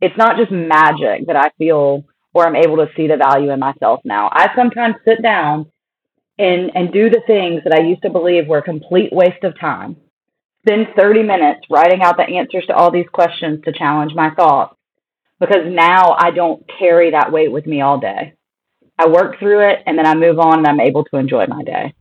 it's not just magic that I feel or I'm able to see the value in myself now. I sometimes sit down and and do the things that I used to believe were a complete waste of time. Spend 30 minutes writing out the answers to all these questions to challenge my thoughts because now I don't carry that weight with me all day. I work through it and then I move on and I'm able to enjoy my day.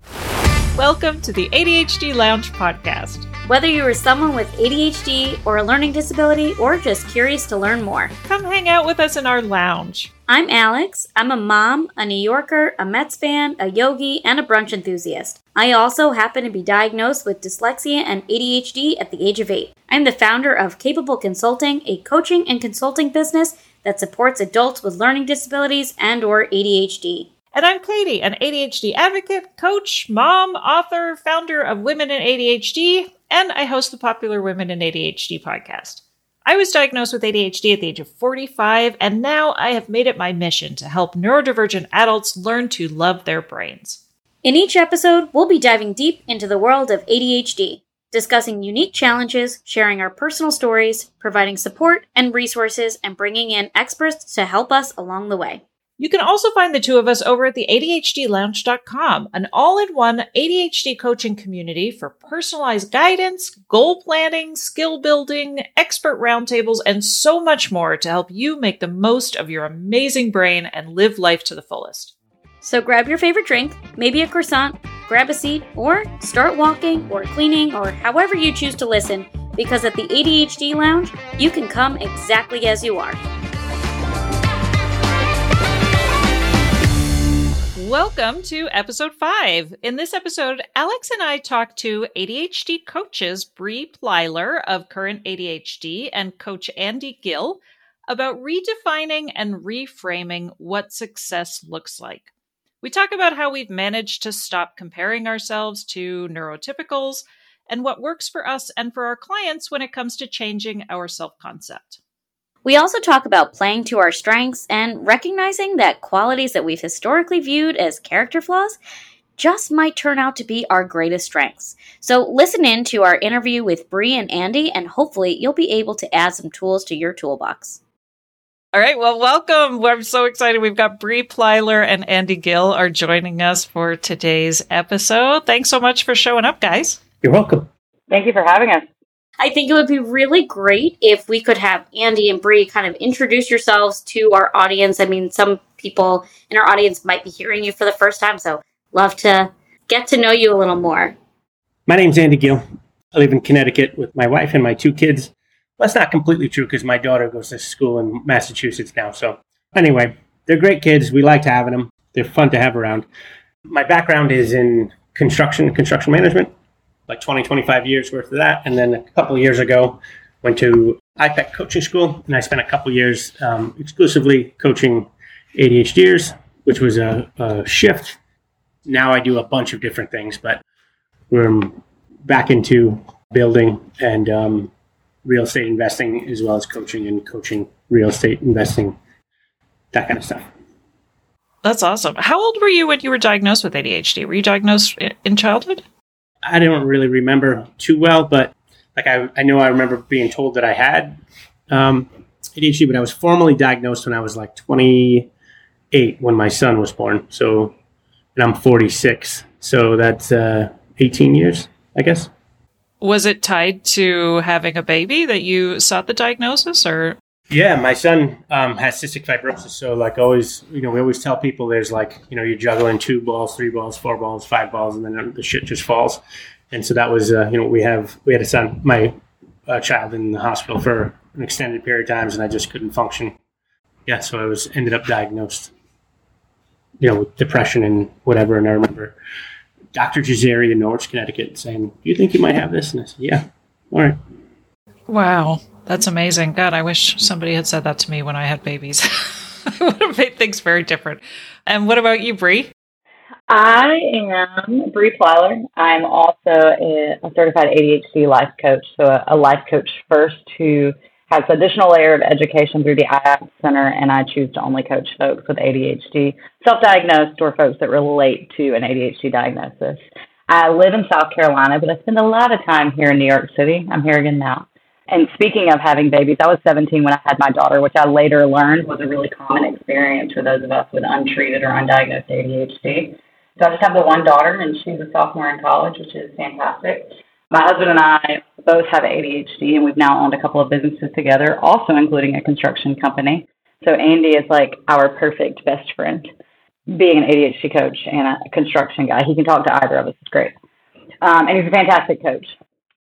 Welcome to the ADHD Lounge podcast. Whether you are someone with ADHD or a learning disability or just curious to learn more, come hang out with us in our lounge. I'm Alex. I'm a mom, a New Yorker, a Mets fan, a yogi, and a brunch enthusiast. I also happen to be diagnosed with dyslexia and ADHD at the age of 8. I'm the founder of Capable Consulting, a coaching and consulting business that supports adults with learning disabilities and or ADHD. And I'm Katy, an ADHD advocate, coach, mom, author, founder of Women in ADHD, and I host the popular Women in ADHD podcast. I was diagnosed with ADHD at the age of 45, and now I have made it my mission to help neurodivergent adults learn to love their brains. In each episode, we'll be diving deep into the world of ADHD, discussing unique challenges, sharing our personal stories, providing support and resources, and bringing in experts to help us along the way. You can also find the two of us over at the ADHDlounge.com, an all in one ADHD coaching community for personalized guidance, goal planning, skill building, expert roundtables, and so much more to help you make the most of your amazing brain and live life to the fullest. So grab your favorite drink, maybe a croissant, grab a seat, or start walking or cleaning or however you choose to listen, because at the ADHD Lounge, you can come exactly as you are. Welcome to episode five. In this episode, Alex and I talk to ADHD coaches Bri Plyler of Current ADHD and coach Andy Gil about redefining and reframing what success looks like. We talk about how we've managed to stop comparing ourselves to neurotypicals and what works for us and for our clients when it comes to changing our self concept. We also talk about playing to our strengths and recognizing that qualities that we've historically viewed as character flaws just might turn out to be our greatest strengths. So listen in to our interview with Bri and Andy, and hopefully you'll be able to add some tools to your toolbox. All right, well, welcome. I'm so excited. We've got Bri Plyler and Andy Gil are joining us for today's episode. Thanks so much for showing up, guys. You're welcome. Thank you for having us. I think it would be really great if we could have Andy and Bri kind of introduce yourselves to our audience. I mean, some people in our audience might be hearing you for the first time, so love to get to know you a little more. My name's Andy Gil. I live in Connecticut with my wife and my two kids. That's not completely true because my daughter goes to school in Massachusetts now. So, anyway, they're great kids. We like having them. They're fun to have around. My background is in construction, construction management like 20, 25 years worth of that. And then a couple of years ago, went to IPEC coaching school, and I spent a couple years um, exclusively coaching ADHDers, which was a, a, shift. Now I do a bunch of different things, but we're back into building and um, real estate investing, as well as coaching and coaching real estate investing, that kind of stuff. That's awesome. How old were you when you were diagnosed with ADHD? Were you diagnosed in childhood? I don't really remember too well, but like I, I know I remember being told that I had um, ADHD, but I was formally diagnosed when I was like 28 when my son was born. So, and I'm 46. So that's uh, 18 years, I guess. Was it tied to having a baby that you sought the diagnosis or? Yeah, my son um, has cystic fibrosis. So, like, always, you know, we always tell people there's like, you know, you're juggling two balls, three balls, four balls, five balls, and then the shit just falls. And so that was, uh, you know, we have, we had a son, my uh, child in the hospital for an extended period of times, and I just couldn't function. Yeah, so I was ended up diagnosed, you know, with depression and whatever. And I remember Dr. Giseri in Norwich, Connecticut, saying, "Do you think you might have this?" And I said, "Yeah, all right." Wow. That's amazing. God, I wish somebody had said that to me when I had babies. I would have made things very different. And what about you, Bri? I am Bri Plyler. I'm also a, a, certified ADHD life coach, so a, a, life coach first who has additional layer of education through the IAP Center, and I choose to only coach folks with ADHD, self-diagnosed or folks that relate to an ADHD diagnosis. I live in South Carolina, but I spend a lot of time here in New York City. I'm here again now And speaking of having babies, I was 17 when I had my daughter, which I later learned was a really common experience for those of us with untreated or undiagnosed ADHD. So I just have the one daughter, and she's a sophomore in college, which is fantastic. My husband and I both have ADHD, and we've now owned a couple of businesses together, also including a construction company. So Andy is like our perfect best friend. Being an ADHD coach and a construction guy, he can talk to either of us. It's great. Um, and he's a fantastic coach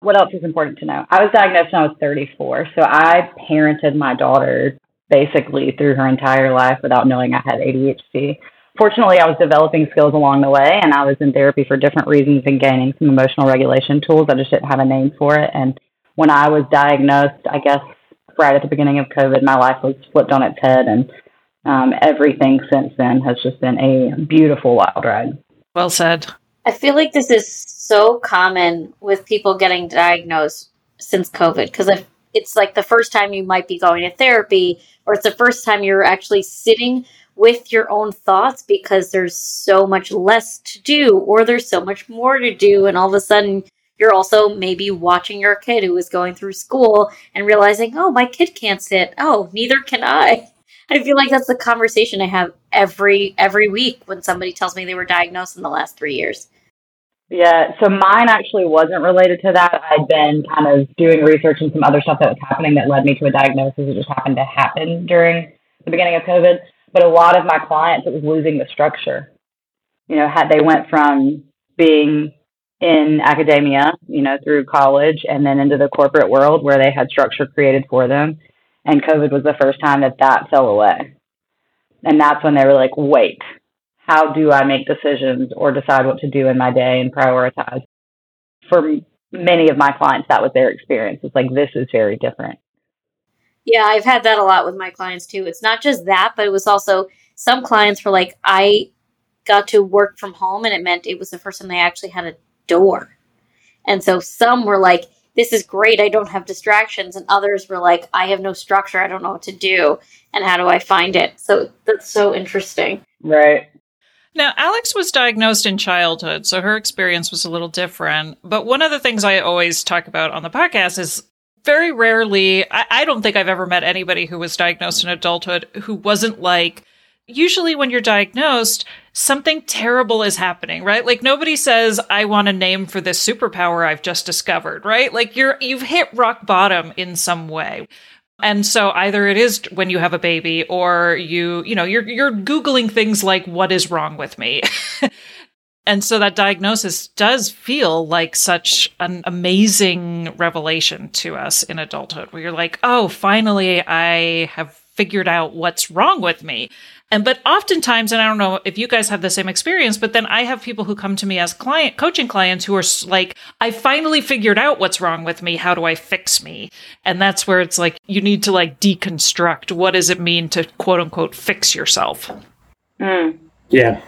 what else is important to know? I was diagnosed when I was 34, so I parented my daughter basically through her entire life without knowing I had ADHD. Fortunately, I was developing skills along the way, and I was in therapy for different reasons and gaining some emotional regulation tools. I just didn't have a name for it. And when I was diagnosed, I guess right at the beginning of COVID, my life was flipped on its head, and um, everything since then has just been a beautiful wild ride. Well said. I feel like this is so common with people getting diagnosed since COVID because if it's like the first time you might be going to therapy or it's the first time you're actually sitting with your own thoughts because there's so much less to do or there's so much more to do and all of a sudden you're also maybe watching your kid who is going through school and realizing oh my kid can't sit. Oh neither can i. I feel like that's the conversation i have every every week when somebody tells me they were diagnosed in the last three years yeah, so mine actually wasn't related to that. I'd been kind of doing research and some other stuff that was happening that led me to a diagnosis. It just happened to happen during the beginning of COVID. But a lot of my clients, it was losing the structure. You know, had they went from being in academia, you know, through college and then into the corporate world where they had structure created for them. And COVID was the first time that that fell away. And that's when they were like, wait, how do I make decisions or decide what to do in my day and prioritize? For many of my clients, that was their experience. It's like, this is very different. Yeah, I've had that a lot with my clients too. It's not just that, but it was also some clients were like, I got to work from home and it meant it was the first time they actually had a door. And so some were like, this is great. I don't have distractions. And others were like, I have no structure. I don't know what to do. And how do I find it? So that's so interesting. Right. Now, Alex was diagnosed in childhood, so her experience was a little different. But one of the things I always talk about on the podcast is very rarely, I, I, don't think I've ever met anybody who was diagnosed in adulthood who wasn't like, usually when you're diagnosed, something terrible is happening, right? Like nobody says, I want a name for this superpower I've just discovered, right? Like you're, you've hit rock bottom in some way. And so either it is when you have a baby or you, you know, you're you're googling things like what is wrong with me. and so that diagnosis does feel like such an amazing revelation to us in adulthood where you're like, "Oh, finally I have figured out what's wrong with me." And but oftentimes, and I don't know if you guys have the same experience, but then I have people who come to me as client coaching clients who are like, I finally figured out what's wrong with me. How do I fix me? And that's where it's like you need to like deconstruct what does it mean to quote unquote fix yourself. Mm. Yeah.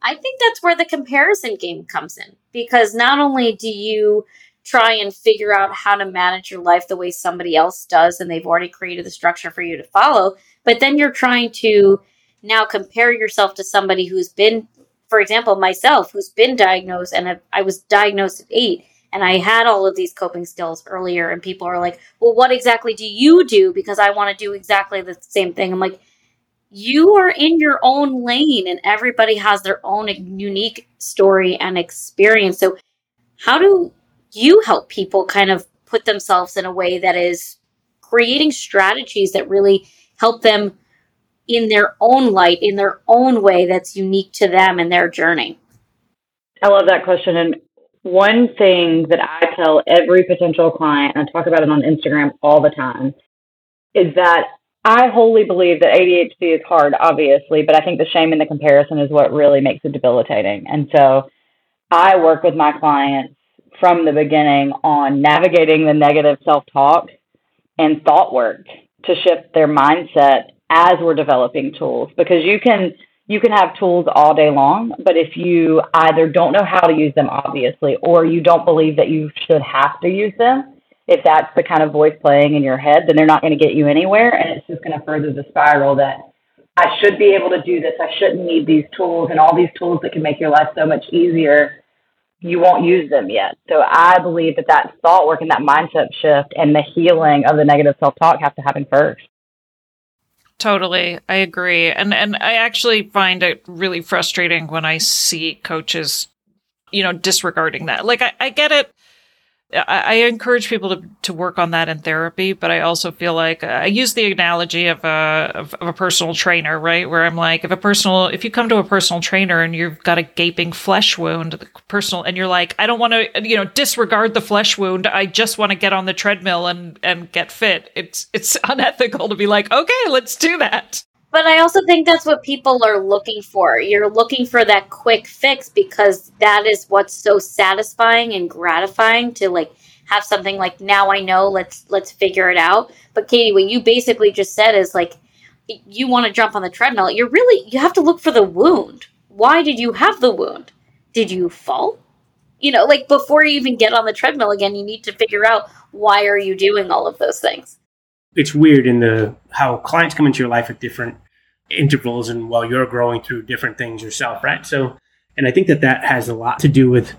I think that's where the comparison game comes in because not only do you try and figure out how to manage your life the way somebody else does and they've already created the structure for you to follow, but then you're trying to now compare yourself to somebody who's been, for example, myself, who's been diagnosed, and I was diagnosed at eight, and I had all of these coping skills earlier, and people are like, well, what exactly do you do? Because I want to do exactly the same thing. I'm like, you are in your own lane, and everybody has their own unique story and experience. So, how do you help people kind of put themselves in a way that is creating strategies that really help them in their own light, in their own way that's unique to them and their journey? I love that question. And one thing that I tell every potential client, and I talk about it on Instagram all the time, is that I wholly believe that ADHD is hard, obviously, but I think the shame and the comparison is what really makes it debilitating. And so I work with my clients from the beginning on navigating the negative self talk and thought work to shift their mindset as we're developing tools because you can you can have tools all day long but if you either don't know how to use them obviously or you don't believe that you should have to use them if that's the kind of voice playing in your head then they're not going to get you anywhere and it's just going to further the spiral that I should be able to do this I shouldn't need these tools and all these tools that can make your life so much easier you won't use them yet. So I believe that that thought work and that mindset shift and the healing of the negative self talk have to happen first. Totally. I agree. And and I actually find it really frustrating when I see coaches, you know, disregarding that. Like I, I get it I, encourage people to, to work on that in therapy, but I also feel like uh, I use the analogy of a of, of, a personal trainer, right? Where I'm like, if a personal, if you come to a personal trainer and you've got a gaping flesh wound, the personal, and you're like, I don't want to, you know, disregard the flesh wound. I just want to get on the treadmill and and get fit. It's it's unethical to be like, okay, let's do that. But I also think that's what people are looking for. You're looking for that quick fix because that is what's so satisfying and gratifying to like have something like now I know, let's let's figure it out. But Katy, what you basically just said is like you want to jump on the treadmill. You're really you have to look for the wound. Why did you have the wound? Did you fall? You know, like before you even get on the treadmill again, you need to figure out why are you doing all of those things it's weird in the how clients come into your life at different intervals and while you're growing through different things yourself, right? So, and I think that that has a lot to do with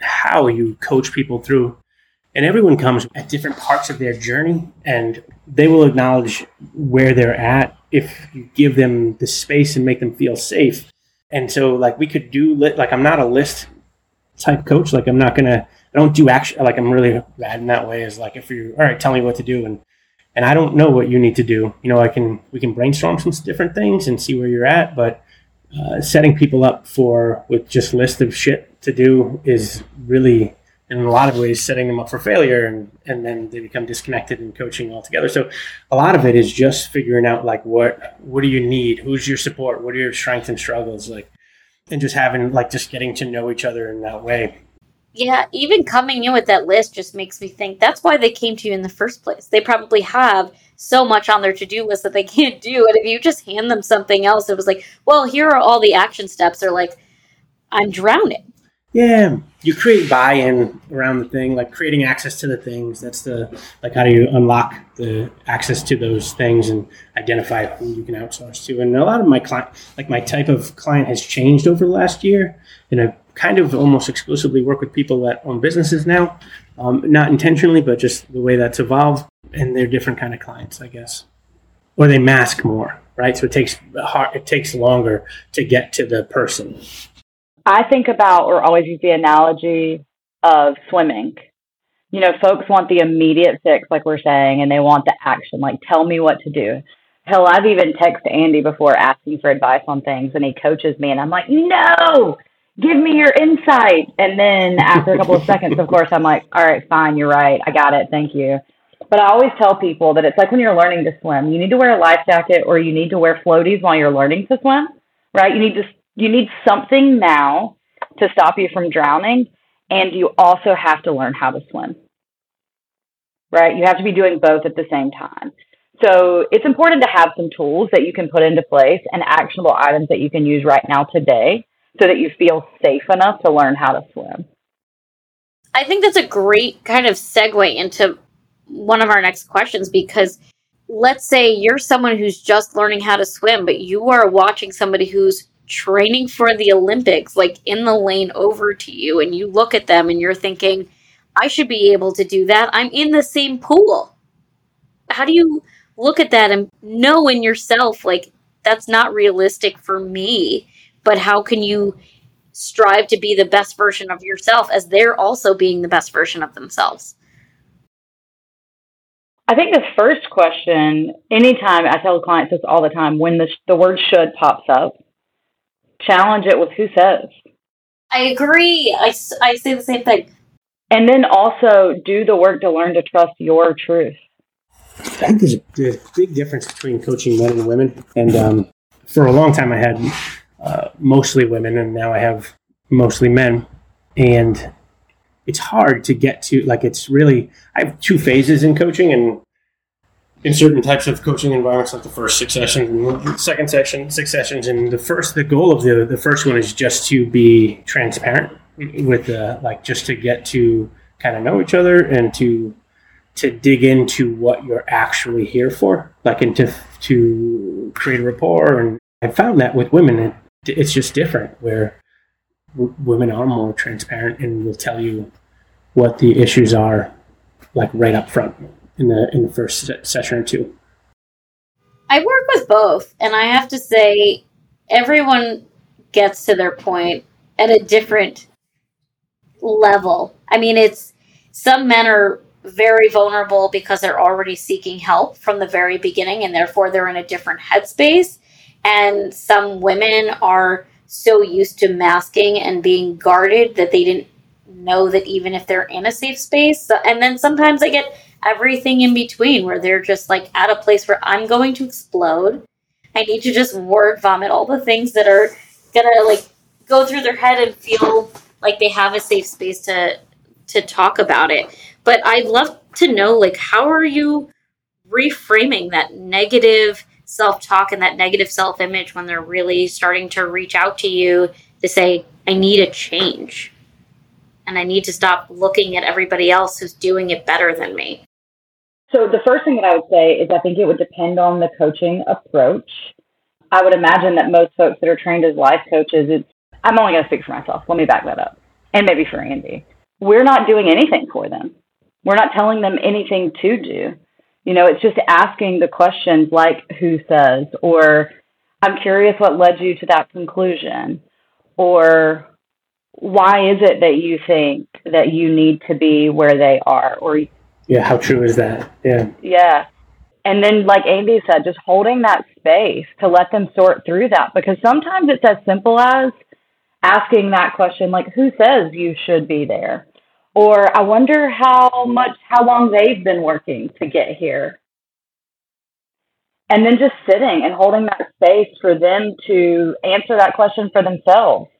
how you coach people through. And everyone comes at different parts of their journey, and they will acknowledge where they're at if you give them the space and make them feel safe. And so, like, we could do like I'm not a list type coach. Like, I'm not gonna. I don't do action. Like, I'm really bad in that way. Is like if you all right, tell me what to do, and and I don't know what you need to do. You know, I can we can brainstorm some different things and see where you're at, but uh, setting people up for with just list of shit to do is really in a lot of ways setting them up for failure and, and then they become disconnected in coaching altogether. So a lot of it is just figuring out like what what do you need? Who's your support? What are your strengths and struggles? Like and just having like just getting to know each other in that way yeah, even coming in with that list just makes me think that's why they came to you in the first place. They probably have so much on their to do list that they can't do. And if you just hand them something else, it was like, well, here are all the action steps. They're like, I'm drowning. Yeah, you create buy-in around the thing, like creating access to the things. That's the like how do you unlock the access to those things and identify who you can outsource to. And a lot of my client, like my type of client, has changed over the last year, and I kind of almost exclusively work with people that own businesses now, um, not intentionally, but just the way that's evolved, and they're different kind of clients, I guess, or they mask more, right? So it takes hard, it takes longer to get to the person. I think about or always use the analogy of swimming. You know, folks want the immediate fix, like we're saying, and they want the action. Like, tell me what to do. Hell, I've even texted Andy before asking for advice on things, and he coaches me, and I'm like, no, give me your insight. And then after a couple of seconds, of course, I'm like, all right, fine, you're right. I got it. Thank you. But I always tell people that it's like when you're learning to swim, you need to wear a life jacket or you need to wear floaties while you're learning to swim, right? You need to you need something now to stop you from drowning, and you also have to learn how to swim. Right? You have to be doing both at the same time. So it's important to have some tools that you can put into place and actionable items that you can use right now today so that you feel safe enough to learn how to swim. I think that's a great kind of segue into one of our next questions because let's say you're someone who's just learning how to swim, but you are watching somebody who's training for the Olympics, like in the lane over to you, and you look at them and you're thinking, I should be able to do that. I'm in the same pool. How do you look at that and know in yourself, like, that's not realistic for me? But how can you strive to be the best version of yourself as they're also being the best version of themselves? I think the first question, anytime I tell clients this all the time, when the, the word should pops up, challenge it with who says. I agree. I, I say the same thing. And then also do the work to learn to trust your truth. I think there's a, big difference between coaching men and women. And um, for a long time, I had uh, mostly women, and now I have mostly men. And it's hard to get to, like, it's really, I have two phases in coaching, and in certain types of coaching environments, like the first six sessions and the second session, six sessions. And the first, the goal of the the first one is just to be transparent with the like, just to get to kind of know each other and to to dig into what you're actually here for, like, and to to create a rapport. And I found that with women, it's just different. Where w- women are more transparent and will tell you what the issues are, like right up front in the in the first se- session or two. I work with both, and I have to say, everyone gets to their point at a different level. I mean, it's some men are very vulnerable because they're already seeking help from the very beginning, and therefore they're in a different headspace. And some women are so used to masking and being guarded that they didn't know that even if they're in a safe space. So, and then sometimes I get everything in between where they're just like at a place where I'm going to explode. I need to just word vomit all the things that are gonna like go through their head and feel like they have a safe space to to talk about it. But I'd love to know like how are you reframing that negative self-talk and that negative self-image when they're really starting to reach out to you to say I need a change and I need to stop looking at everybody else who's doing it better than me. So the first thing that I would say is I think it would depend on the coaching approach. I would imagine that most folks that are trained as life coaches, it's I'm only going to speak for myself. Let me back that up. And maybe for Andy. We're not doing anything for them. We're not telling them anything to do. You know, it's just asking the questions like who says or I'm curious what led you to that conclusion or why is it that you think that you need to be where they are or Yeah, how true is that? Yeah. yeah. And then, like Andy said, just holding that space to let them sort through that because sometimes it's as simple as asking that question, like, who says you should be there? Or I wonder how much, how long they've been working to get here. And then just sitting and holding that space for them to answer that question for themselves.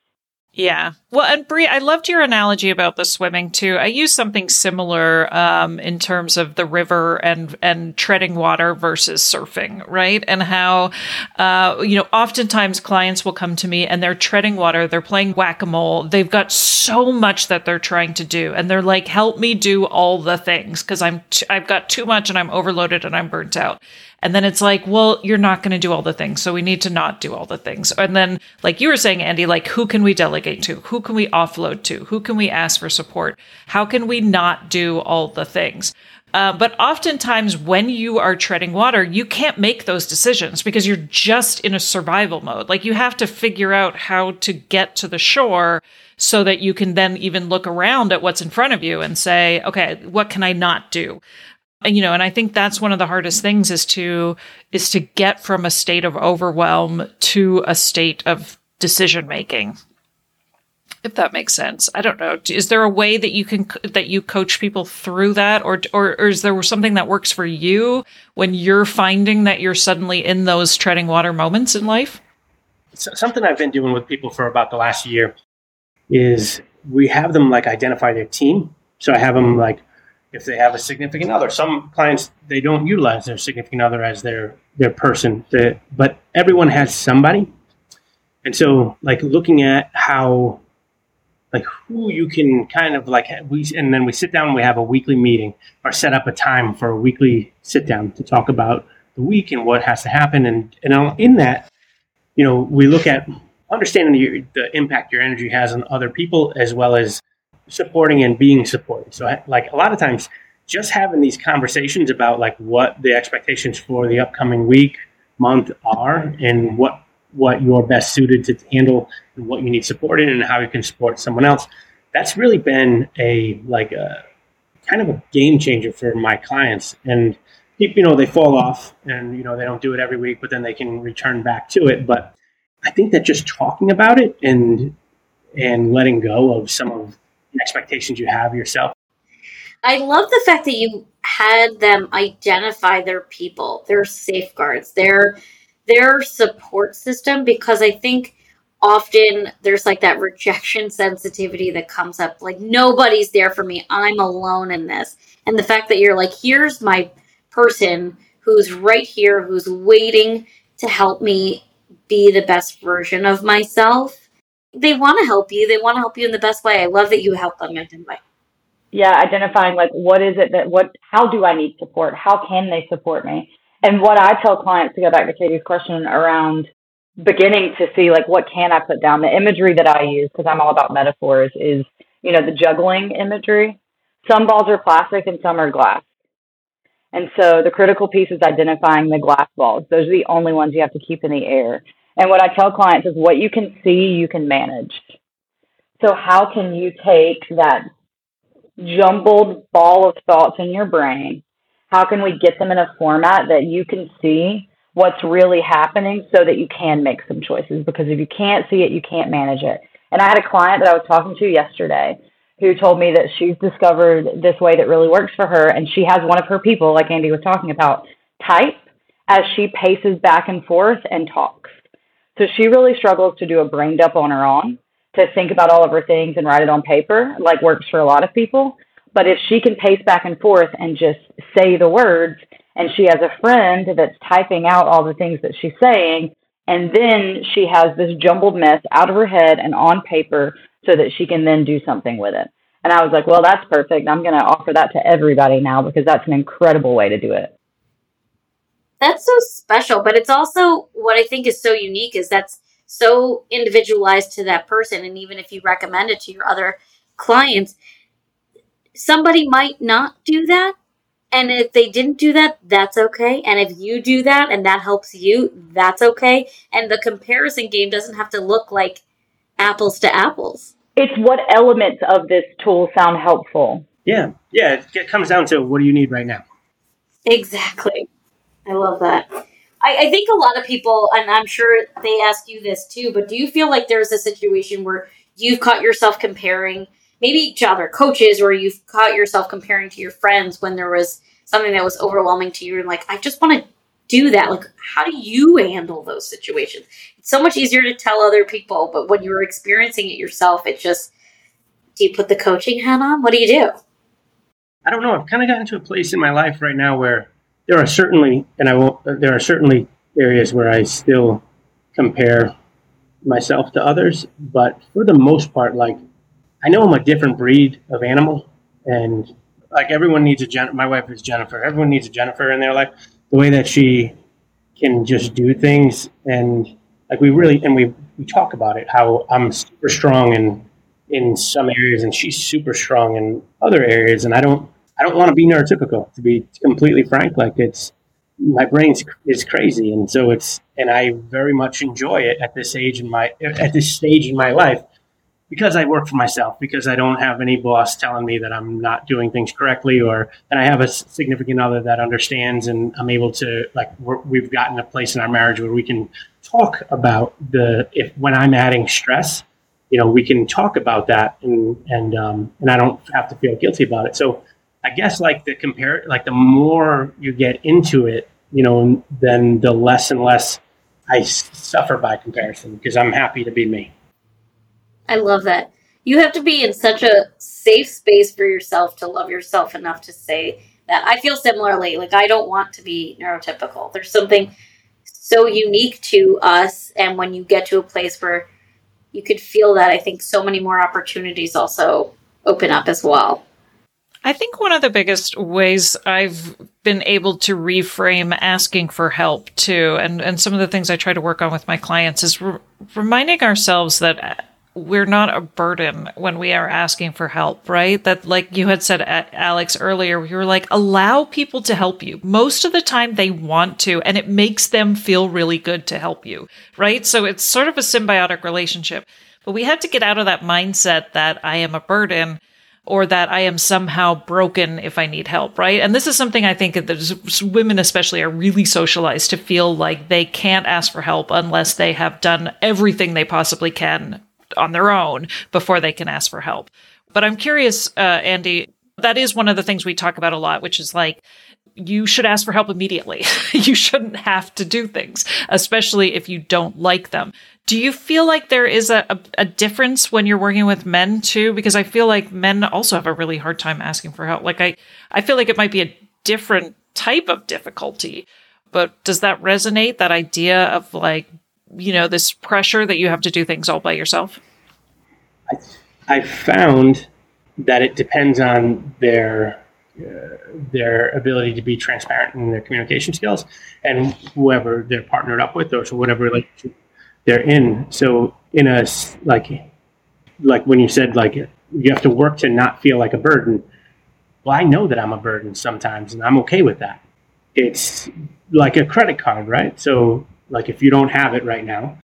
Yeah. Well, and Bri, I loved your analogy about the swimming too. I use something similar um, in terms of the river and and treading water versus surfing, right? And how, uh, you know, oftentimes clients will come to me and they're treading water, they're playing whack a mole, they've got so much that they're trying to do, and they're like, "Help me do all the things because I'm t- I've got too much and I'm overloaded and I'm burnt out." And then it's like, well, you're not going to do all the things. So we need to not do all the things. And then, like you were saying, Andy, like who can we delegate to? Who can we offload to? Who can we ask for support? How can we not do all the things? Uh, but oftentimes, when you are treading water, you can't make those decisions because you're just in a survival mode. Like you have to figure out how to get to the shore so that you can then even look around at what's in front of you and say, okay, what can I not do? You know, and I think that's one of the hardest things is to, is to get from a state of overwhelm to a state of decision making. If that makes sense. I don't know. Is there a way that you can, that you coach people through that or, or, or is there something that works for you when you're finding that you're suddenly in those treading water moments in life? So something I've been doing with people for about the last year is we have them like identify their team. So I have them like if they have a significant other. Some clients they don't utilize their significant other as their their person, but everyone has somebody. And so, like looking at how, like who you can kind of like we, and then we sit down. and We have a weekly meeting or set up a time for a weekly sit down to talk about the week and what has to happen. And and in that, you know, we look at understanding the, the impact your energy has on other people as well as supporting and being supported. So, like a lot of times, just having these conversations about like what the expectations for the upcoming week, month are, and what what you're best suited to handle, and what you need support in, and how you can support someone else. That's really been a like a kind of a game changer for my clients. And you know they fall off, and you know they don't do it every week, but then they can return back to it. But I think that just talking about it and and letting go of some of expectations you have yourself. I love the fact that you had them identify their people, their safeguards, their their support system because I think often there's like that rejection sensitivity that comes up like nobody's there for me. I'm alone in this. And the fact that you're like here's my person who's right here who's waiting to help me be the best version of myself they want to help you. They want to help you in the best way. I love that you help them identify. Yeah, identifying like what is it that what how do I need support? How can they support me? And what I tell clients to go back to Katy's question around beginning to see like what can I put down. The imagery that I use because I'm all about metaphors is you know the juggling imagery. Some balls are plastic and some are glass. And so the critical piece is identifying the glass balls. Those are the only ones you have to keep in the air. And what I tell clients is what you can see, you can manage. So how can you take that jumbled ball of thoughts in your brain? How can we get them in a format that you can see what's really happening so that you can make some choices? Because if you can't see it, you can't manage it. And I had a client that I was talking to yesterday who told me that she's discovered this way that really works for her. And she has one of her people, like Andy was talking about, type as she paces back and forth and talks. So she really struggles to do a brain dump on her own, to think about all of her things and write it on paper, like works for a lot of people. But if she can pace back and forth and just say the words, and she has a friend that's typing out all the things that she's saying, and then she has this jumbled mess out of her head and on paper so that she can then do something with it. And I was like, well, that's perfect. I'm going to offer that to everybody now because that's an incredible way to do it. That's so special, but it's also what I think is so unique is that's so individualized to that person. And even if you recommend it to your other clients, somebody might not do that. And if they didn't do that, that's okay. And if you do that and that helps you, that's okay. And the comparison game doesn't have to look like apples to apples. It's what elements of this tool sound helpful. Yeah, yeah. It comes down to what do you need right now. Exactly. I love that. I, I think a lot of people, and I'm sure they ask you this too, but do you feel like there's a situation where you've caught yourself comparing maybe to other coaches or you've caught yourself comparing to your friends when there was something that was overwhelming to you and like, I just want to do that. Like, how do you handle those situations? It's so much easier to tell other people, but when you're experiencing it yourself, it just, do you put the coaching hat on? What do you do? I don't know. I've kind of gotten to a place in my life right now where there are certainly, and I won't, there are certainly areas where I still compare myself to others, but for the most part, like, I know I'm a different breed of animal, and like everyone needs a Jen. My wife is Jennifer. Everyone needs a Jennifer in their life the way that she can just do things and like we really and we we talk about it how I'm super strong in in some areas and she's super strong in other areas and I don't I don't want to be neurotypical to be completely frank like it's my brain is crazy and so it's and I very much enjoy it at this age in my at this stage in my life because I work for myself, because I don't have any boss telling me that I'm not doing things correctly, or that I have a significant other that understands, and I'm able to like we've gotten a place in our marriage where we can talk about the if when I'm adding stress, you know, we can talk about that, and and um, and I don't have to feel guilty about it. So I guess like the compare like the more you get into it, you know, then the less and less I suffer by comparison because I'm happy to be me. I love that. You have to be in such a safe space for yourself to love yourself enough to say that. I feel similarly. Like, I don't want to be neurotypical. There's something so unique to us. And when you get to a place where you could feel that, I think so many more opportunities also open up as well. I think one of the biggest ways I've been able to reframe asking for help too, and, and some of the things I try to work on with my clients is re- reminding ourselves that uh, we're not a burden when we are asking for help, right? That, like you had said, Alex, earlier, you were like, allow people to help you. Most of the time they want to, and it makes them feel really good to help you, right? So it's sort of a symbiotic relationship. But we have to get out of that mindset that I am a burden or that I am somehow broken if I need help, right? And this is something I think that women, especially, are really socialized to feel like they can't ask for help unless they have done everything they possibly can on their own before they can ask for help. But I'm curious, uh, Andy, that is one of the things we talk about a lot, which is like, you should ask for help immediately. you shouldn't have to do things, especially if you don't like them. Do you feel like there is a, a, a, difference when you're working with men too? Because I feel like men also have a really hard time asking for help. Like I, I feel like it might be a different type of difficulty, but does that resonate? That idea of like you know, this pressure that you have to do things all by yourself? I, I found that it depends on their Uh, their ability to be transparent in their communication skills and whoever they're partnered up with or so whatever relationship they're in. So in a like like when you said like you have to work to not feel like a burden. Well, I know that I'm a burden sometimes, and I'm okay with that. It's like a credit card, right? So like if you don't have it right now,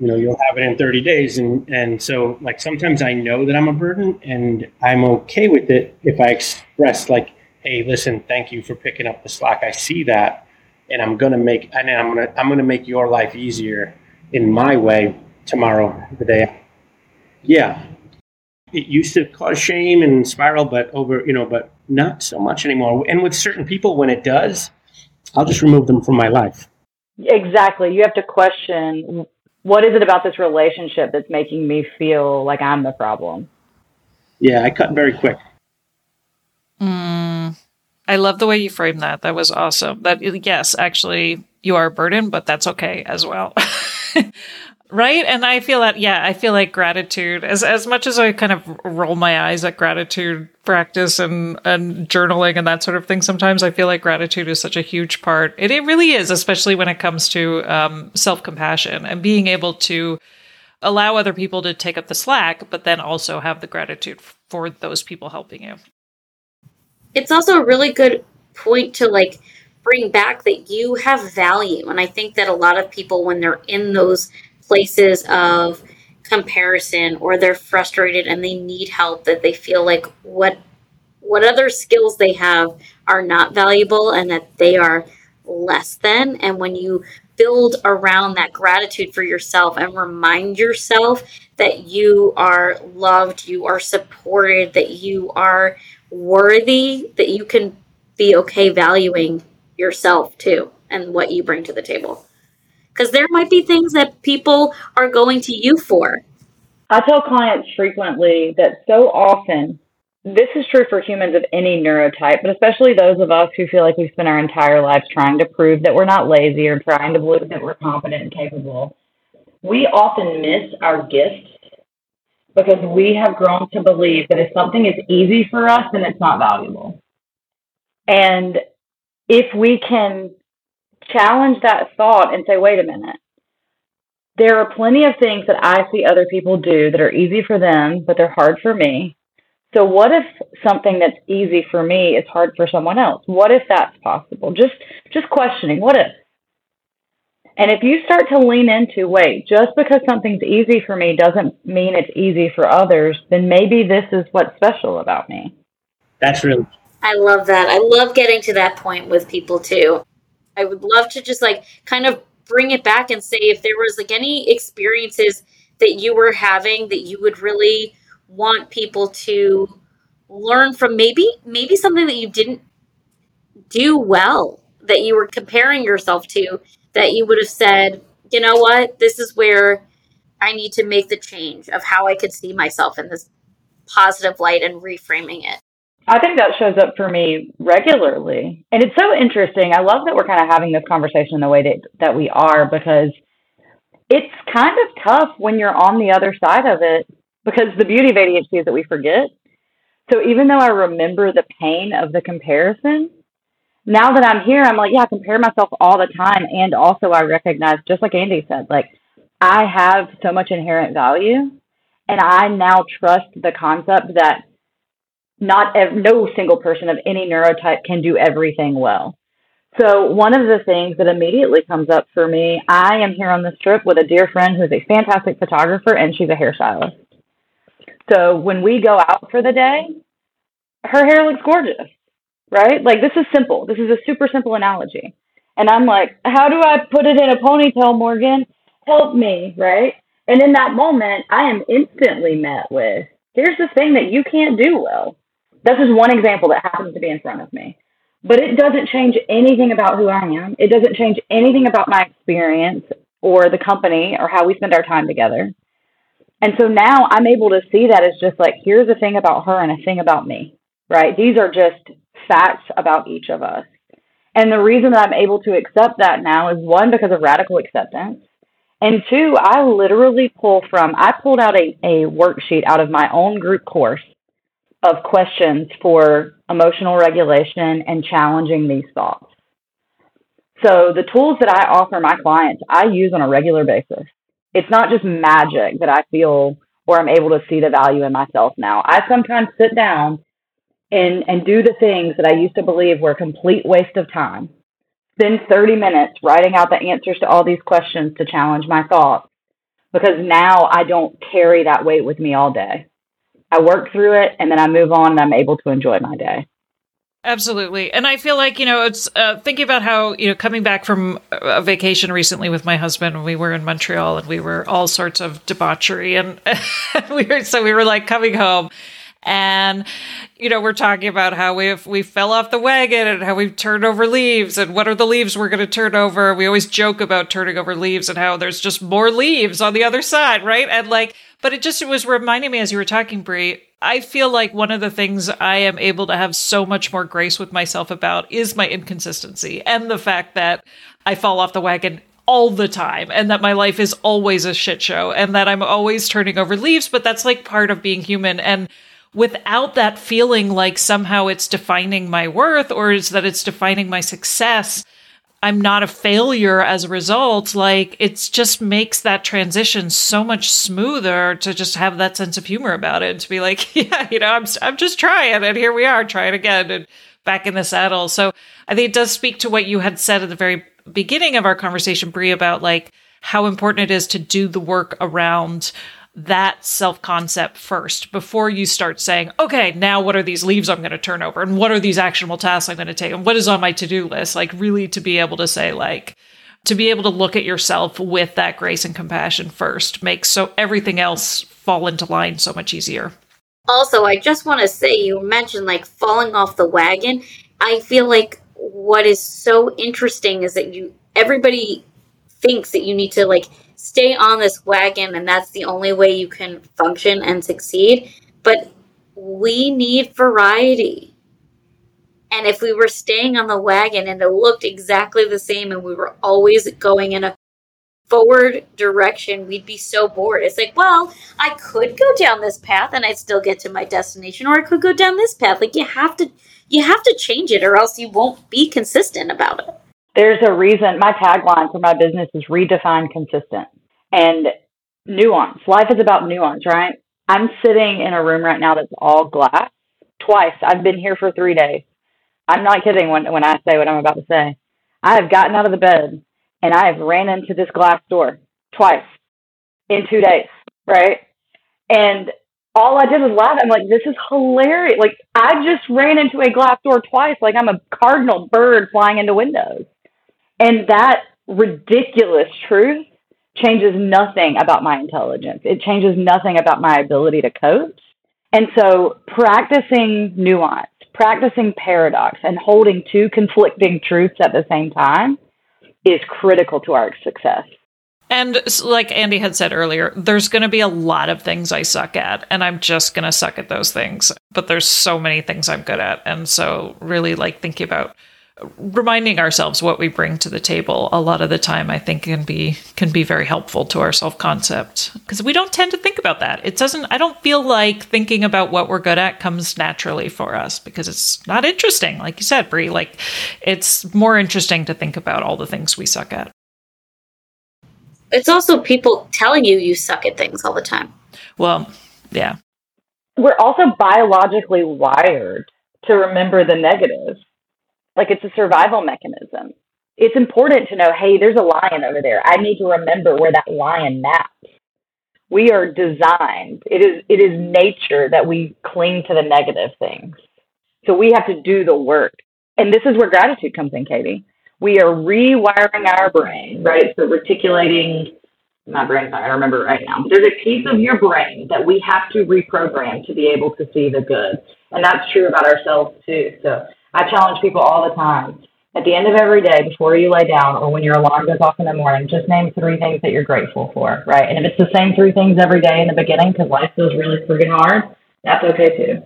you know you'll have it in 30 days and and so like sometimes i know that i'm a burden and i'm okay with it if i express like hey listen thank you for picking up the slack. I see that and i'm gonna make and i'm gonna i'm gonna make your life easier in my way tomorrow the day yeah. It used to cause shame and spiral but over you know but not so much anymore. And with certain people when it does i'll just remove them from my life. Exactly. You have to question what is it about this relationship that's making me feel like i'm the problem? Yeah i cut very quick. Mm, i love the way you framed that. That was awesome. That yes actually you are a burden but that's okay as well right? And i feel that yeah i feel like gratitude as as much as i kind of roll my eyes at gratitude practice and and journaling and that sort of thing sometimes i feel like gratitude is such a huge part. It, it really is especially when it comes to um, self-compassion and being able to allow other people to take up the slack but then also have the gratitude for those people helping you. It's also a really good point to like bring back that you have value. And i think that a lot of people when they're in those places of comparison or they're frustrated and they need help that they feel like what what other skills they have are not valuable and that they are less than. And when you build around that gratitude for yourself and remind yourself that you are loved you are supported that you are worthy that you can be okay valuing yourself too and what you bring to the table because there might be things that people are going to you for. I tell clients frequently that so often, this is true for humans of any neurotype, but especially those of us who feel like we spend our entire lives trying to prove that we're not lazy or trying to believe that we're competent and capable. We often miss our gifts because we have grown to believe that if something is easy for us, then it's not valuable. And if we can challenge that thought and say, wait a minute. There are plenty of things that I see other people do that are easy for them, but they're hard for me. So what if something that's easy for me is hard for someone else? What if that's possible? Just just questioning, what if? And if you start to lean into, wait, just because something's easy for me doesn't mean it's easy for others, then maybe this is what's special about me. That's really I love that. I love getting to that point with people too. I would love to just like kind of bring it back and say if there was like any experiences that you were having that you would really want people to learn from maybe maybe something that you didn't do well that you were comparing yourself to that you would have said you know what? This is where i need to make the change of how i could see myself in this positive light and reframing it I think that shows up for me regularly. And it's so interesting. I love that we're kind of having this conversation the way that, that we are because it's kind of tough when you're on the other side of it because the beauty of ADHD is that we forget. So even though I remember the pain of the comparison, now that I'm here, I'm like, yeah, I compare myself all the time. And also, I recognize, just like Andy said, like I have so much inherent value. And I now trust the concept that not ev- no single person of any neurotype can do everything well. So one of the things that immediately comes up for me, I am here on this trip with a dear friend who's a fantastic photographer and she's a hairstylist. So when we go out for the day, her hair looks gorgeous, right? Like this is simple. This is a super simple analogy. And I'm like, how do I put it in a ponytail, Morgan? Help me, right? And in that moment, I am instantly met with, here's the thing that you can't do well. This is one example that happens to be in front of me. But it doesn't change anything about who I am. It doesn't change anything about my experience or the company or how we spend our time together. And so now I'm able to see that as just like, here's a thing about her and a thing about me, right? These are just facts about each of us. And the reason that I'm able to accept that now is one, because of radical acceptance. And two, I literally pull from, I pulled out a, a worksheet out of my own group course of questions for emotional regulation and challenging these thoughts. So the tools that I offer my clients, I use on a regular basis. It's not just magic that I feel or I'm able to see the value in myself now. I sometimes sit down and and do the things that I used to believe were a complete waste of time. Spend 30 minutes writing out the answers to all these questions to challenge my thoughts because now I don't carry that weight with me all day. I work through it and then I move on and I'm able to enjoy my day. Absolutely. And I feel like, you know, it's uh, thinking about how, you know, coming back from a vacation recently with my husband, we were in Montreal and we were all sorts of debauchery. And we were, so we were like coming home and you know we're talking about how we we fell off the wagon and how we've turned over leaves and what are the leaves we're going to turn over we always joke about turning over leaves and how there's just more leaves on the other side right and like but it just it was reminding me as you were talking Bri I feel like one of the things I am able to have so much more grace with myself about is my inconsistency and the fact that I fall off the wagon all the time and that my life is always a shit show and that I'm always turning over leaves, but that's like part of being human. And without that feeling like somehow it's defining my worth or is that it's defining my success, I'm not a failure as a result. Like it just makes that transition so much smoother to just have that sense of humor about it. To be like, yeah, you know, I'm I'm just trying, and here we are, trying again, and back in the saddle. So I think it does speak to what you had said at the very beginning of our conversation, Bri, about like how important it is to do the work around that self concept first before you start saying, okay, now what are these leaves I'm going to turn over? And what are these actionable tasks I'm going to take? And what is on my to do list? Like, really to be able to say, like, to be able to look at yourself with that grace and compassion first makes so everything else fall into line so much easier. Also, I just want to say you mentioned like falling off the wagon. I feel like what is so interesting is that you everybody thinks that you need to like stay on this wagon and that's the only way you can function and succeed. But we need variety. And if we were staying on the wagon and it looked exactly the same and we were always going in a forward direction, we'd be so bored. It's like, well, I could go down this path and I'd still get to my destination, or I could go down this path. Like you have to you have to change it or else you won't be consistent about it there's a reason my tagline for my business is redefine consistent and nuance. Life is about nuance, right? I'm sitting in a room right now that's all glass twice. I've been here for three days. I'm not kidding when, when I say what I'm about to say. I have gotten out of the bed and I have ran into this glass door twice in two days, right? And all I did was laugh. I'm like, this is hilarious. Like, I just ran into a glass door twice, like I'm a cardinal bird flying into windows. And that ridiculous truth changes nothing about my intelligence. It changes nothing about my ability to coach. And so practicing nuance, practicing paradox, and holding two conflicting truths at the same time is critical to our success. And like Andy had said earlier, there's going to be a lot of things I suck at, and I'm just going to suck at those things. But there's so many things I'm good at. And so, really, like thinking about reminding ourselves what we bring to the table a lot of the time i think can be can be very helpful to our self-concept. Because we don't tend to think about that. It doesn't i don't feel like thinking about what we're good at comes naturally for us because it's not interesting. Like you said Bri like it's more interesting to think about all the things we suck at. It's also people telling you you suck at things all the time. Well yeah. We're also biologically wired to remember the negatives like it's a survival mechanism. It's important to know, hey, there's a lion over there. I need to remember where that lion naps. We are designed. It is it is nature that we cling to the negative things. So we have to do the work. And this is where gratitude comes in, Katy. We are rewiring our brain, right? So reticulating my brain's not to remember right now. There's a piece of your brain that we have to reprogram to be able to see the good. And that's true about ourselves too. So I challenge people all the time. At the end of every day, before you lay down or when your alarm goes off in the morning, just name three things that you're grateful for, right? And if it's the same three things every day in the beginning because life feels really friggin' hard, that's okay too.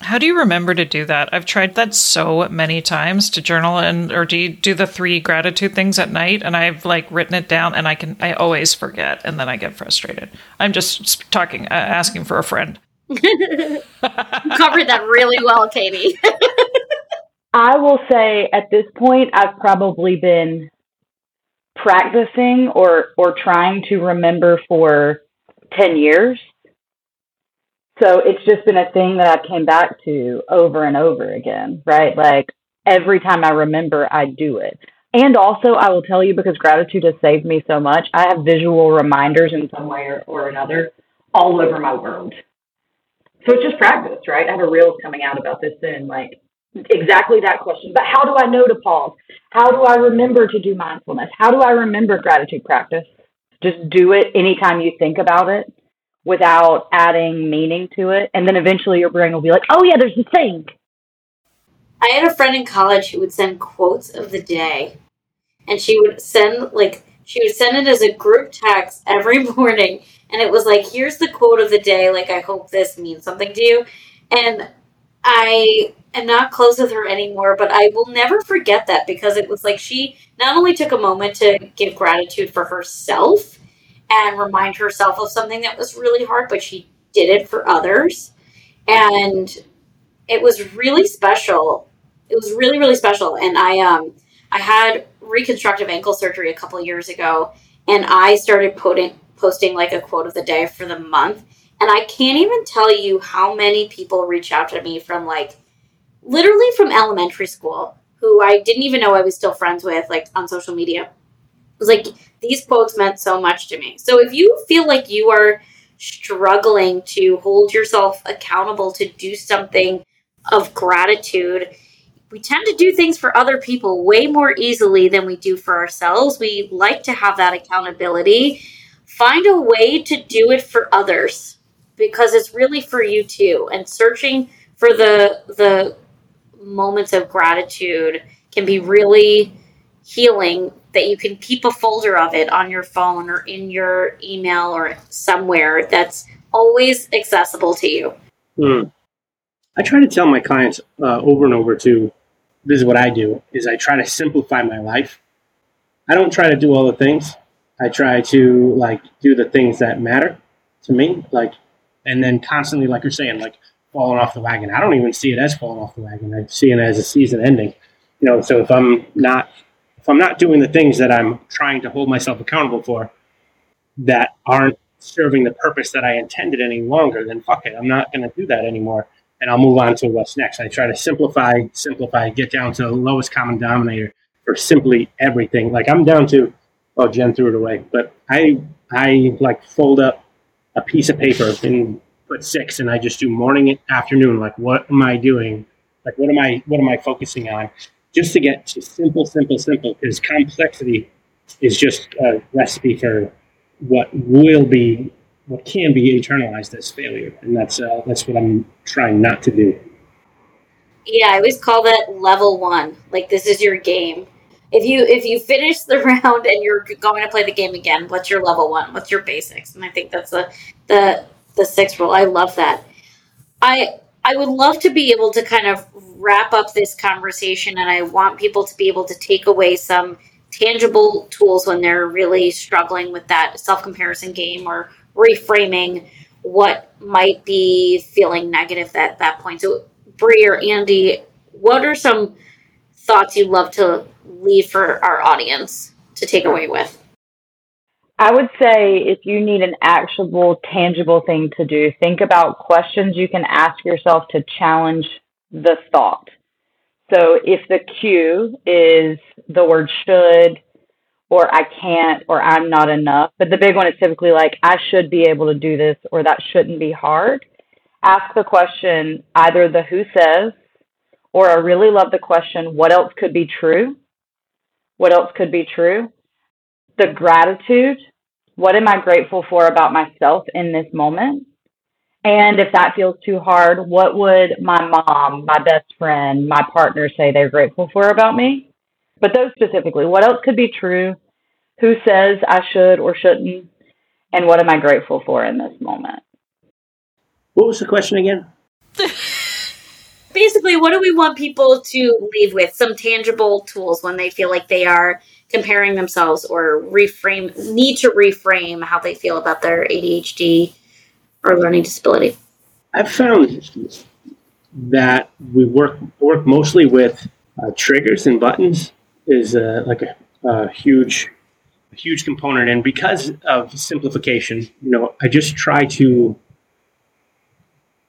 How do you remember to do that? I've tried that so many times to journal and or do you do the three gratitude things at night and I've like written it down and I can I always forget and then I get frustrated. I'm just talking uh, asking for a friend. covered that really well, Katy. I will say at this point, I've probably been practicing or or trying to remember for 10 years. So it's just been a thing that I came back to over and over again, right? Like every time I remember, I do it. And also, I will tell you because gratitude has saved me so much, I have visual reminders in some way or, or another all over my world. So it's just practice, right? I have a reel coming out about this soon, like exactly that question. But how do I know to pause? How do I remember to do mindfulness? How do I remember gratitude practice? Just do it anytime you think about it without adding meaning to it. And then eventually your brain will be like, oh, yeah, there's a thing. I had a friend in college who would send quotes of the day. And she would send, like, she would send it as a group text every morning. And it was like, here's the quote of the day. Like, I hope this means something to you. And I am not close with her anymore, but I will never forget that because it was like she not only took a moment to give gratitude for herself and remind herself of something that was really hard, but she did it for others. And it was really special. It was really, really special. And I um I had reconstructive ankle surgery a couple years ago and I started putting posting like a quote of the day for the month. And I can't even tell you how many people reach out to me from like literally from elementary school who I didn't even know I was still friends with, like on social media. It was like these quotes meant so much to me. So if you feel like you are struggling to hold yourself accountable to do something of gratitude, we tend to do things for other people way more easily than we do for ourselves. We like to have that accountability. Find a way to do it for others because it's really for you too. And searching for the the moments of gratitude can be really healing that you can keep a folder of it on your phone or in your email or somewhere that's always accessible to you. Mm. I try to tell my clients uh, over and over too. This is what I do: is I try to simplify my life. I don't try to do all the things. I try to like do the things that matter to me, like, and then constantly, like you're saying, like falling off the wagon. I don't even see it as falling off the wagon. I see it as a season ending. You know, so if I'm not if I'm not doing the things that I'm trying to hold myself accountable for that aren't serving the purpose that I intended any longer, then fuck it. I'm not going to do that anymore. And I'll move on to what's next. I try to simplify, simplify, get down to the lowest common denominator for simply everything. Like I'm down to, oh, Jen threw it away, but I, I like fold up a piece of paper and put six and I just do morning and afternoon. Like, what am I doing? Like, what am I, what am I focusing on? Just to get to simple, simple, simple, because complexity is just a recipe for what will be, what can be internalized as failure. And that's, uh, that's what I'm trying not to do. Yeah, I always call that level one. Like, this is your game if you if you finish the round and you're going to play the game again, what's your level one? What's your basics? And I think that's the the the sixth rule. I love that. I I would love to be able to kind of wrap up this conversation, and I want people to be able to take away some tangible tools when they're really struggling with that self comparison game or reframing what might be feeling negative at that point. So, Bri or Andy, what are some thoughts you'd love to leave for our audience to take away with? I would say if you need an actionable, tangible thing to do, think about questions you can ask yourself to challenge the thought. So if the cue is the word should, or I can't, or I'm not enough, but the big one is typically like, I should be able to do this, or that shouldn't be hard. Ask the question either the who says, or I really love the question, what else could be true? What else could be true? The gratitude what am I grateful for about myself in this moment? And if that feels too hard, what would my mom, my best friend, my partner say they're grateful for about me? But those specifically, what else could be true? Who says I should or shouldn't? And what am I grateful for in this moment? What was the question again? Basically, what do we want people to leave with? Some tangible tools when they feel like they are comparing themselves or reframe need to reframe how they feel about their ADHD or learning disability? I've found that we work work mostly with uh, triggers and buttons is uh, like a, a, huge a huge component. And because of simplification, you know, I just try to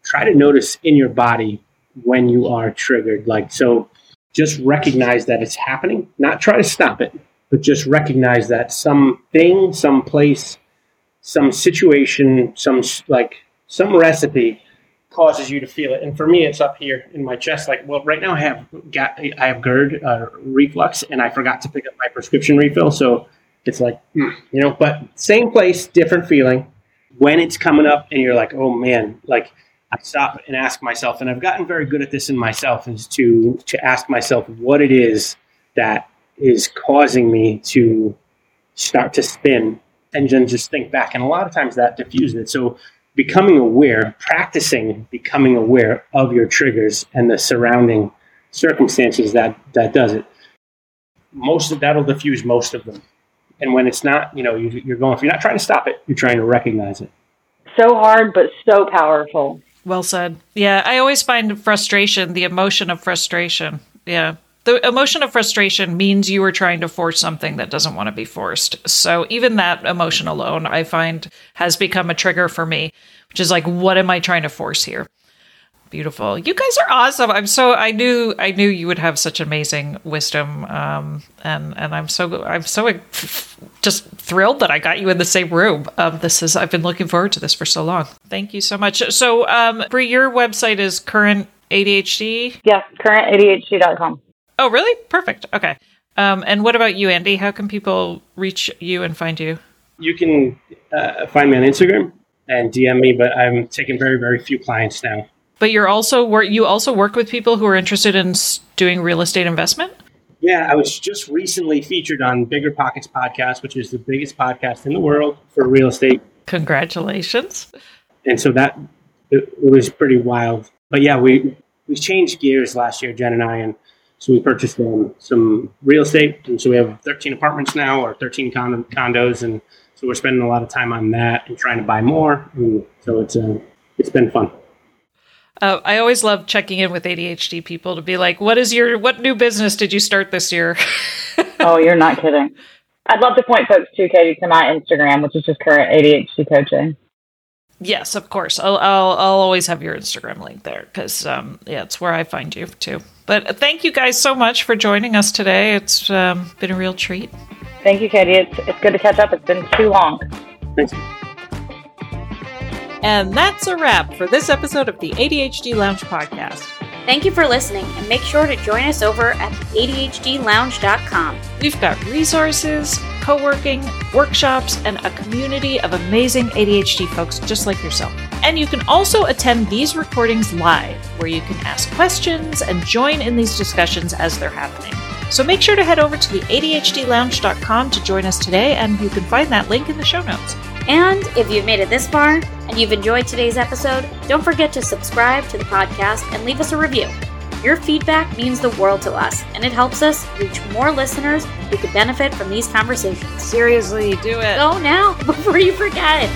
try to notice in your body when you are triggered. Like, so just recognize that it's happening, not try to stop it, but just recognize that something, some place, some situation, some like some recipe causes you to feel it. And for me, it's up here in my chest. Like, well, right now I have got I have GERD uh, reflux, and I forgot to pick up my prescription refill, so it's like mm, you know. But same place, different feeling. When it's coming up, and you're like, oh man, like I stop and ask myself, and I've gotten very good at this in myself, is to to ask myself what it is that is causing me to start to spin, and then just think back. And a lot of times that diffuses it. So becoming aware, practicing becoming aware of your triggers and the surrounding circumstances that that does it. Most of that'll diffuse most of them. And when it's not, you know, you, are going. You're not trying to stop it, you're trying to recognize it. So hard, but so powerful. Well said. Yeah, I always find frustration, the emotion of frustration. Yeah. The emotion of frustration means you are trying to force something that doesn't want to be forced. So even that emotion alone, I find, has become a trigger for me, which is like, what am I trying to force here? Beautiful. You guys are awesome. I'm so I knew I knew you would have such amazing wisdom, um, and and I'm so I'm so just thrilled that I got you in the same room. Um, this is I've been looking forward to this for so long. Thank you so much. So, um, Bri, your website is current ADHD. Yes, currentadhd.com. Oh, really? Perfect. Okay. Um, and what about you, Andy? How can people reach you and find you? You can uh, find me on Instagram and DM me, but I'm taking very very few clients now. But you're also work. You also work with people who are interested in doing real estate investment. Yeah, I was just recently featured on BiggerPockets podcast, which is the biggest podcast in the world for real estate. Congratulations! And so that it, was pretty wild. But yeah, we we changed gears last year, Jen and I, and so we purchased um, some real estate, and so we have 13 apartments now, or 13 con- condos, and so we're spending a lot of time on that and trying to buy more. And so it's uh, it's been fun. Uh, I always love checking in with ADHD people to be like, "What is your what new business did you start this year?" oh, you're not kidding. I'd love to point folks to Katy to my Instagram, which is just current ADHD coaching. Yes, of course. I'll I'll, I'll always have your Instagram link there because um, yeah, it's where I find you too. But thank you guys so much for joining us today. It's um, been a real treat. Thank you, Katy. It's it's good to catch up. It's been too long. Thanks. And that's a wrap for this episode of the ADHD Lounge podcast. Thank you for listening, and make sure to join us over at ADHDlounge.com. We've got resources, co working, workshops, and a community of amazing ADHD folks just like yourself. And you can also attend these recordings live, where you can ask questions and join in these discussions as they're happening. So make sure to head over to the ADHDlounge.com to join us today, and you can find that link in the show notes. And if you've made it this far and you've enjoyed today's episode, don't forget to subscribe to the podcast and leave us a review. Your feedback means the world to us, and it helps us reach more listeners who could benefit from these conversations. Seriously, do it. Go now before you forget.